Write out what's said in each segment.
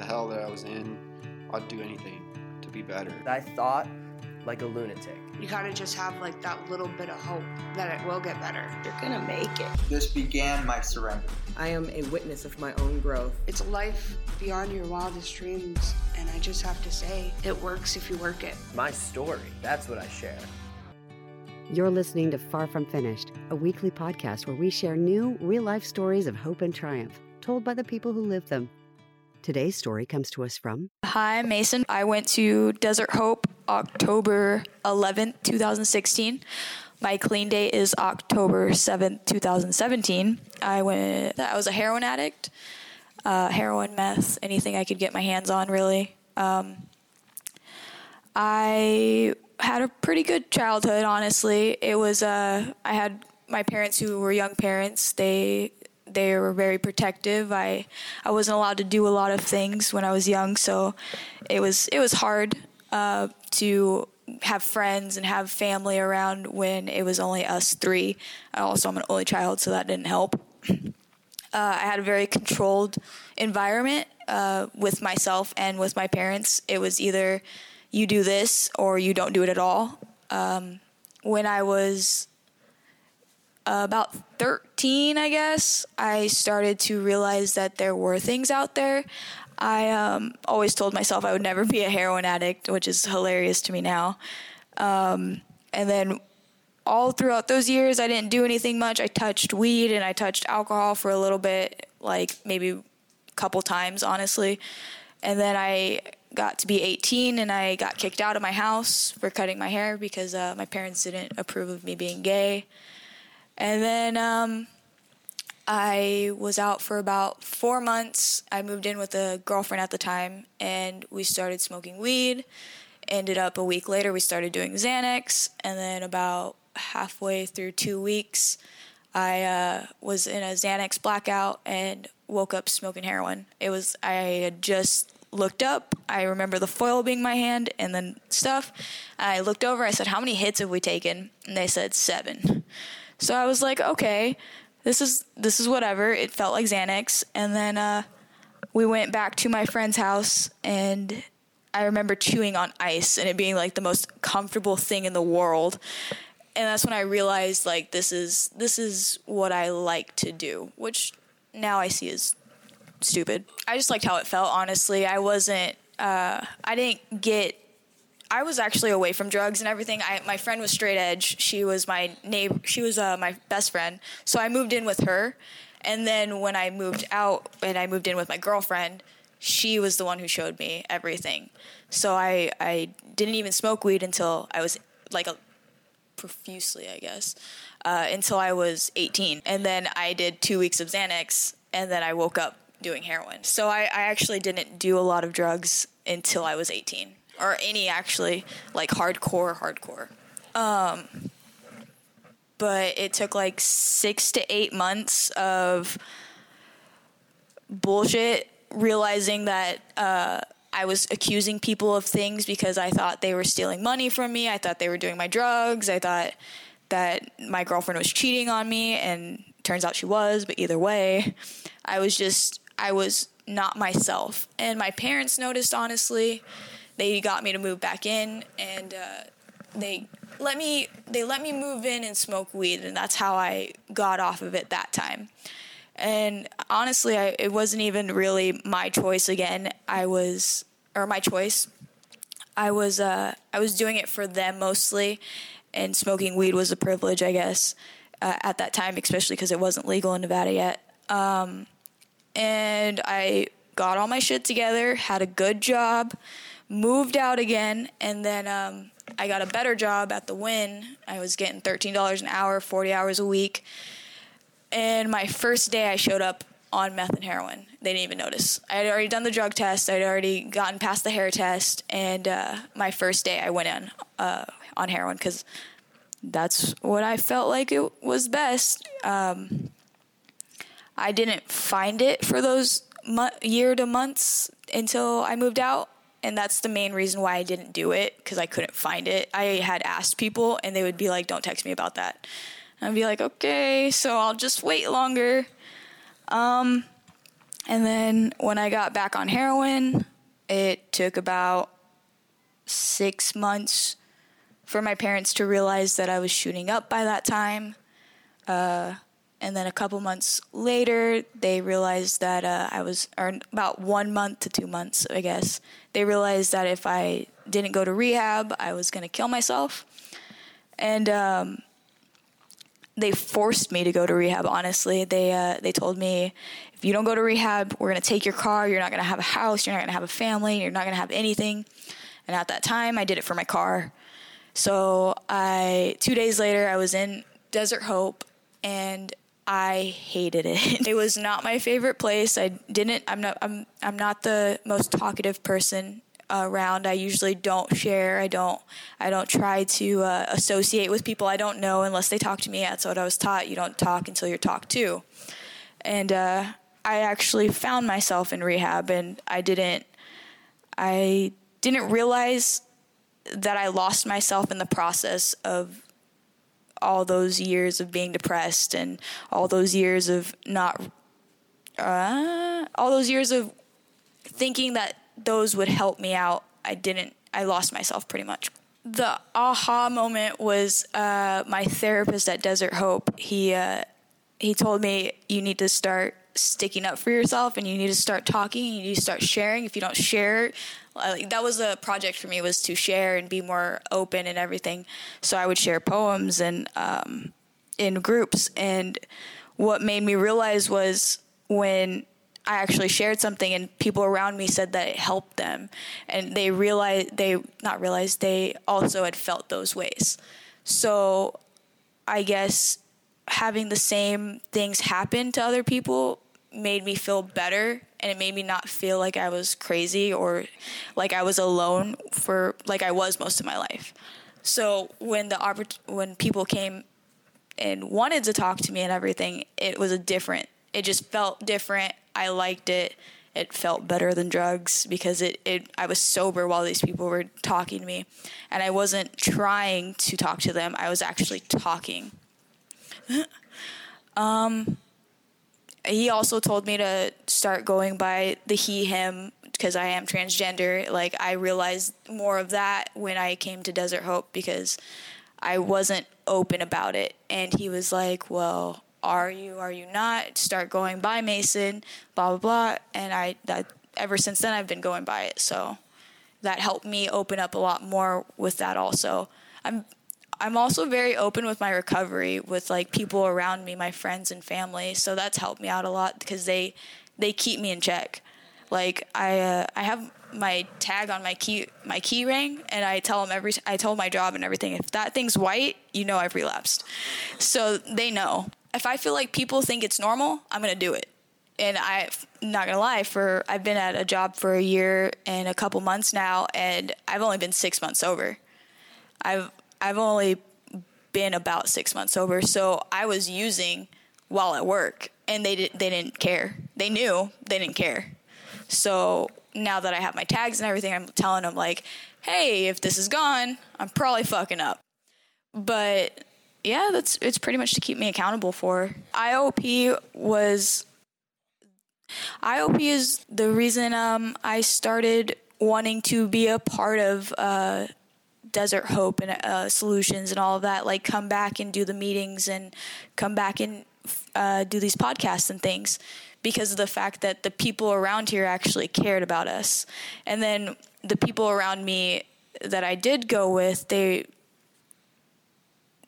the hell that I was in, I'd do anything to be better. I thought like a lunatic. You gotta just have like that little bit of hope that it will get better. You're gonna make it. This began my surrender. I am a witness of my own growth. It's a life beyond your wildest dreams, and I just have to say, it works if you work it. My story, that's what I share. You're listening to Far From Finished, a weekly podcast where we share new, real life stories of hope and triumph, told by the people who live them. Today's story comes to us from Hi, Mason. I went to Desert Hope October 11th, 2016. My clean date is October 7th, 2017. I went, I was a heroin addict, uh, heroin, meth, anything I could get my hands on, really. Um, I had a pretty good childhood, honestly. It was, uh, I had my parents who were young parents. They they were very protective. I I wasn't allowed to do a lot of things when I was young, so it was it was hard uh, to have friends and have family around when it was only us three. Also, I'm an only child, so that didn't help. Uh, I had a very controlled environment uh, with myself and with my parents. It was either you do this or you don't do it at all. Um, when I was about 13, I guess, I started to realize that there were things out there. I um, always told myself I would never be a heroin addict, which is hilarious to me now. Um, and then all throughout those years, I didn't do anything much. I touched weed and I touched alcohol for a little bit, like maybe a couple times, honestly. And then I got to be 18 and I got kicked out of my house for cutting my hair because uh, my parents didn't approve of me being gay. And then um, I was out for about four months. I moved in with a girlfriend at the time, and we started smoking weed. Ended up a week later, we started doing Xanax, and then about halfway through two weeks, I uh, was in a Xanax blackout and woke up smoking heroin. It was I had just looked up. I remember the foil being my hand and then stuff. I looked over. I said, "How many hits have we taken?" And they said seven. So I was like, okay, this is this is whatever. It felt like Xanax, and then uh, we went back to my friend's house, and I remember chewing on ice and it being like the most comfortable thing in the world. And that's when I realized like this is this is what I like to do, which now I see is stupid. I just liked how it felt. Honestly, I wasn't. Uh, I didn't get I was actually away from drugs and everything. I, my friend was straight edge. She was my neighbor. She was uh, my best friend. So I moved in with her. And then when I moved out and I moved in with my girlfriend, she was the one who showed me everything. So I, I didn't even smoke weed until I was like a, profusely, I guess, uh, until I was 18. And then I did two weeks of Xanax and then I woke up doing heroin. So I, I actually didn't do a lot of drugs until I was 18 or any actually like hardcore hardcore. Um, but it took like six to eight months of bullshit realizing that uh, i was accusing people of things because i thought they were stealing money from me i thought they were doing my drugs i thought that my girlfriend was cheating on me and turns out she was but either way i was just i was not myself. And my parents noticed honestly they got me to move back in and uh, they let me they let me move in and smoke weed and that's how I got off of it that time. And honestly, I, it wasn't even really my choice again. I was or my choice. I was uh, I was doing it for them mostly, and smoking weed was a privilege, I guess, uh, at that time, especially because it wasn't legal in Nevada yet. Um, and I got all my shit together, had a good job, moved out again, and then um, I got a better job at the Wynn. I was getting $13 an hour, 40 hours a week. And my first day, I showed up on meth and heroin. They didn't even notice. I had already done the drug test. I'd already gotten past the hair test, and uh, my first day, I went in uh, on heroin because that's what I felt like it was best. Um, I didn't find it for those mo- year to months until I moved out and that's the main reason why I didn't do it because I couldn't find it. I had asked people, and they would be like, "Don't text me about that." And I'd be like, "Okay, so I'll just wait longer." Um, And then when I got back on heroin, it took about six months for my parents to realize that I was shooting up by that time. Uh, and then a couple months later, they realized that uh, I was, or about one month to two months, I guess, they realized that if I didn't go to rehab, I was going to kill myself. And um, they forced me to go to rehab. Honestly, they uh, they told me if you don't go to rehab, we're gonna take your car. You're not gonna have a house. You're not gonna have a family. You're not gonna have anything. And at that time, I did it for my car. So I two days later, I was in Desert Hope, and I hated it. it was not my favorite place. I didn't. I'm not. I'm. I'm not the most talkative person around. I usually don't share. I don't. I don't try to uh, associate with people I don't know unless they talk to me. That's what I was taught. You don't talk until you're talked to. And uh, I actually found myself in rehab, and I didn't. I didn't realize that I lost myself in the process of all those years of being depressed and all those years of not uh, all those years of thinking that those would help me out. I didn't. I lost myself pretty much. The aha moment was uh, my therapist at Desert Hope. He uh, he told me you need to start sticking up for yourself and you need to start talking. You need to start sharing. If you don't share, like, that was a project for me was to share and be more open and everything. So I would share poems and um, in groups. And what made me realize was when I actually shared something and people around me said that it helped them and they realized they not realized they also had felt those ways. So I guess having the same things happen to other people made me feel better and it made me not feel like I was crazy or like I was alone for like I was most of my life. So when the when people came and wanted to talk to me and everything, it was a different. It just felt different. I liked it. It felt better than drugs because it, it I was sober while these people were talking to me, and I wasn't trying to talk to them. I was actually talking. um, he also told me to start going by the he him because I am transgender. Like I realized more of that when I came to Desert Hope because I wasn't open about it, and he was like, "Well, are you? Are you not? Start going by Mason, blah blah blah." And I that ever since then I've been going by it. So that helped me open up a lot more with that. Also, I'm I'm also very open with my recovery with like people around me, my friends and family. So that's helped me out a lot because they they keep me in check. Like I uh, I have my tag on my key my key ring and I tell them every I tell my job and everything if that thing's white you know I've relapsed so they know if I feel like people think it's normal I'm gonna do it and I am not gonna lie for I've been at a job for a year and a couple months now and I've only been six months sober I've I've only been about six months sober so I was using while at work and they did, they didn't care they knew they didn't care so now that I have my tags and everything, I'm telling them like, hey, if this is gone, I'm probably fucking up. But yeah, that's it's pretty much to keep me accountable for. IOP was IOP is the reason um, I started wanting to be a part of uh, Desert Hope and uh, Solutions and all of that. Like, come back and do the meetings and come back and uh, do these podcasts and things because of the fact that the people around here actually cared about us. And then the people around me that I did go with, they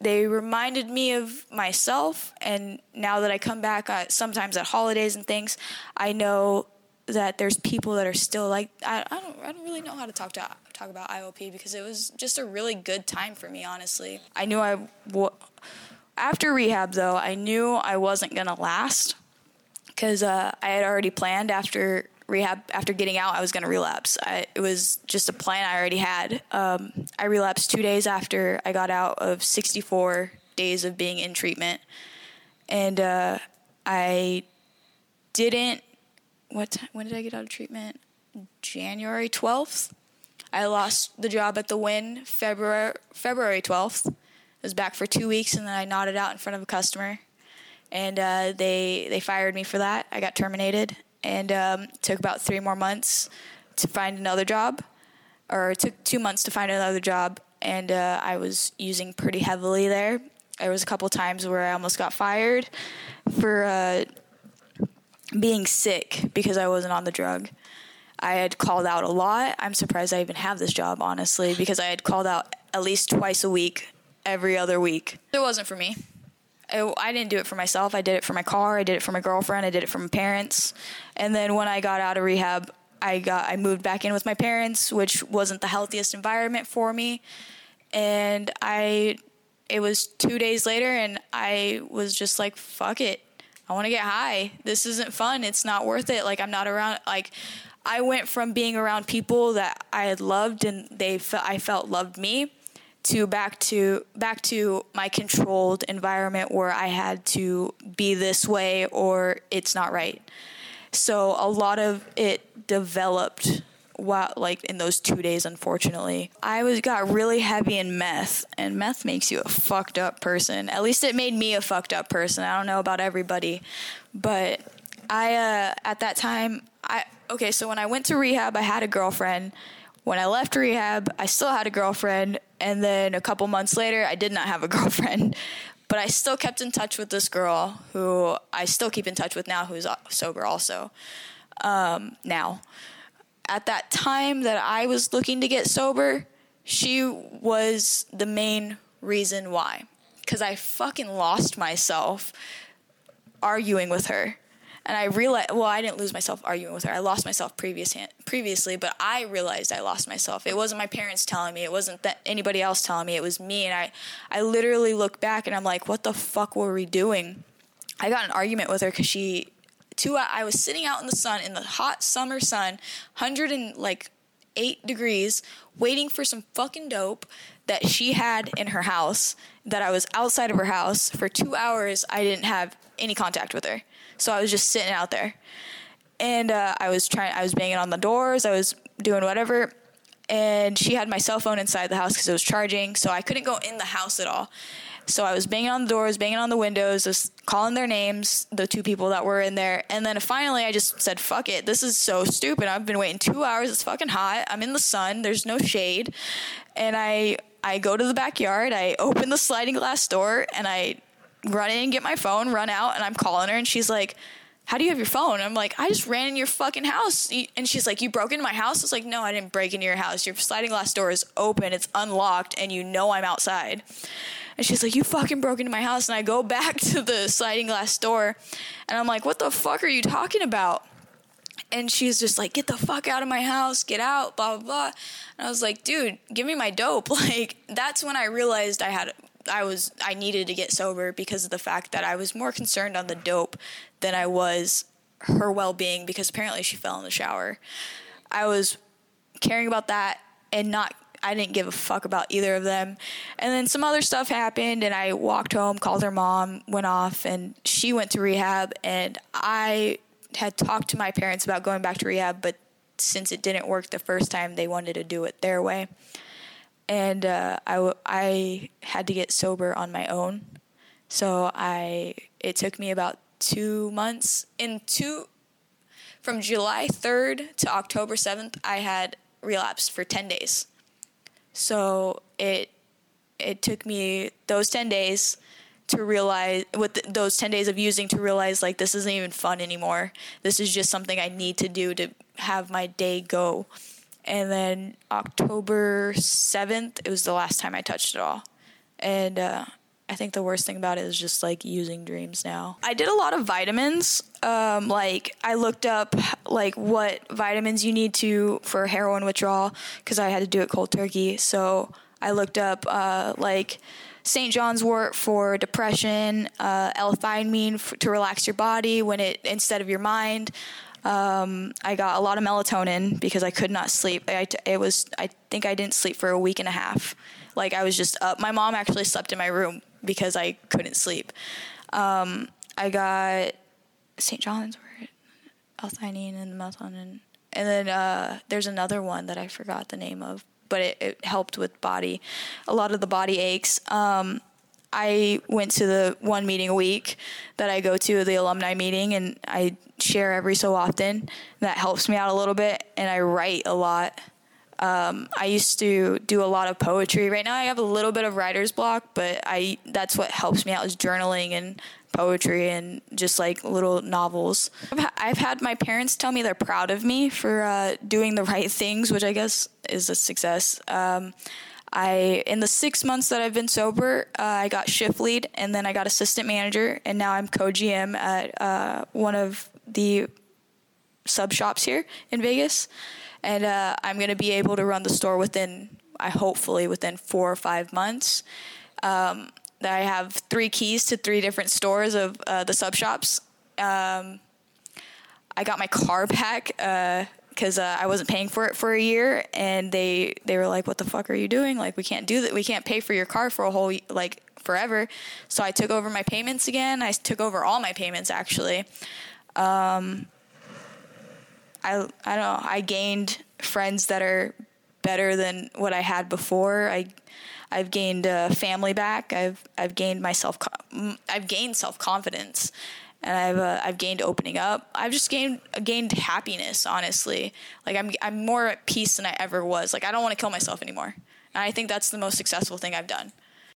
they reminded me of myself and now that I come back uh, sometimes at holidays and things, I know that there's people that are still like I, I don't I don't really know how to talk to talk about IOP because it was just a really good time for me honestly. I knew I w- after rehab though, I knew I wasn't to last because uh, I had already planned after rehab, after getting out, I was to relapse. I, it was just a plan I already had. Um, I relapsed two days after I got out of 64 days of being in treatment. And uh, I didn't, what, when did I get out of treatment? January 12th. I lost the job at the Wynn February February 12th. I was back for two weeks and then I nodded out in front of a customer and uh, they they fired me for that. I got terminated, and um, took about three more months to find another job, or it took two months to find another job, and uh, I was using pretty heavily there. There was a couple times where I almost got fired for uh, being sick because I wasn't on the drug. I had called out a lot. I'm surprised I even have this job, honestly, because I had called out at least twice a week, every other week. It wasn't for me. I, I didn't do it for myself. I did it for my car. I did it for my girlfriend. I did it for my parents. And then when I got out of rehab, I got I moved back in with my parents, which wasn't the healthiest environment for me. And I it was 2 days later and I was just like fuck it. I want to get high. This isn't fun. It's not worth it. Like I'm not around like I went from being around people that I had loved and they fe- I felt loved me to back to back to my controlled environment where I had to be this way or it's not right. So a lot of it developed while like in those two days unfortunately. I was got really heavy in meth and meth makes you a fucked up person. At least it made me a fucked up person. I don't know about everybody but i uh, at that time i okay so when i went to rehab i had a girlfriend. When i left rehab i still had a girlfriend and then a couple months later i did not have a girlfriend. But i still kept in touch with this girl who i still keep in touch with now who's sober also um, now at that time that I was looking to get sober, she was the main reason why. Because I fucking lost myself arguing with her. And I realized, well, I didn't lose myself arguing with her. I lost myself previous previously, but I realized I lost myself. It wasn't my parents telling me. It wasn't anybody else telling me. It was me. And I, I literally look back and I'm like, what the fuck were we doing? I got an argument with her because she two I was sitting out in the sun in the hot summer sun, 100 and like 8 degrees, waiting for some fucking dope that she had in her house that I was outside of her house for 2 hours. I didn't have any contact with her. So I was just sitting out there. And uh, I was trying I was banging on the doors, I was doing whatever and she had my cell phone inside the house because it was charging, so I couldn't go in the house at all. So I was banging on the doors, banging on the windows, just calling their names, the two people that were in there. And then finally I just said, fuck it. This is so stupid. I've been waiting two hours. It's fucking hot. I'm in the sun. There's no shade. And I, I go to the backyard. I open the sliding glass door and I run in, and get my phone, run out, and I'm calling her. And she's like, how do you have your phone? I'm like, I just ran in your fucking house. And she's like, you broke into my house? It's like, no, I didn't break into your house. Your sliding glass door is open, it's unlocked, and you know I'm outside. And she's like, You fucking broke into my house. And I go back to the sliding glass door and I'm like, What the fuck are you talking about? And she's just like, Get the fuck out of my house, get out, blah, blah, blah. And I was like, Dude, give me my dope. Like, that's when I realized I had. I was I needed to get sober because of the fact that I was more concerned on the dope than I was her well-being because apparently she fell in the shower. I was caring about that and not I didn't give a fuck about either of them. And then some other stuff happened, and I walked home, called her mom, went off, and she went to rehab. And I had talked to my parents about going back to rehab, but since it didn't work the first time, they wanted to do it their way. And uh, I, w- I had to get sober on my own. So I it took me about two months. In two, from July 3rd to October 7th, I had relapsed for 10 days. So it it took me those 10 days to realize with those 10 days of using to realize like this isn't even fun anymore. This is just something I need to do to have my day go. And then October 7th, it was the last time I touched it all. And uh, I think the worst thing about it is just like using dreams now. I did a lot of vitamins. Um, like I looked up like what vitamins you need to for heroin withdrawal because I had to do it cold turkey. So I looked up uh, like St. John's wort for depression, uh, L-theanine f- to relax your body when it instead of your mind. Um, I got a lot of melatonin because I could not sleep. I, it was I think I didn't sleep for a week and a half. Like I was just up. My mom actually slept in my room because I couldn't sleep. Um, I got St. John's wort, L-theanine and melatonin, and then uh, there's another one that I forgot the name of, but it, it, helped with body, a lot of the body aches. Um, I went to the one meeting a week that I go to, the alumni meeting, and I share every so often. That helps me out a little bit, and I write a lot. Um, I used to do a lot of poetry. Right now, I have a little bit of writer's block, but I that's what helps me out is journaling and poetry and just like little novels. I've, ha- I've had my parents tell me they're proud of me for uh, doing the right things, which I guess is a success. Um, I in the six months that I've been sober, uh, I got shift lead, and then I got assistant manager, and now I'm co-GM at uh, one of the sub shops here in Vegas, and uh, I'm going to be able to run the store within, I hopefully within four or five months. Um, I have three keys to three different stores of uh, the sub shops. Um, I got my car back because uh, I wasn't paying for it for a year, and they they were like, "What the fuck are you doing? Like, we can't do that. We can't pay for your car for a whole like forever." So I took over my payments again. I took over all my payments actually. Um, I I don't know. I gained friends that are better than what I had before. I I've gained uh, family back. I've I've gained myself. I've gained self confidence, and I've uh, I've gained opening up. I've just gained gained happiness. Honestly, like I'm I'm more at peace than I ever was. Like I don't want to kill myself anymore. And I think that's the most successful thing I've done.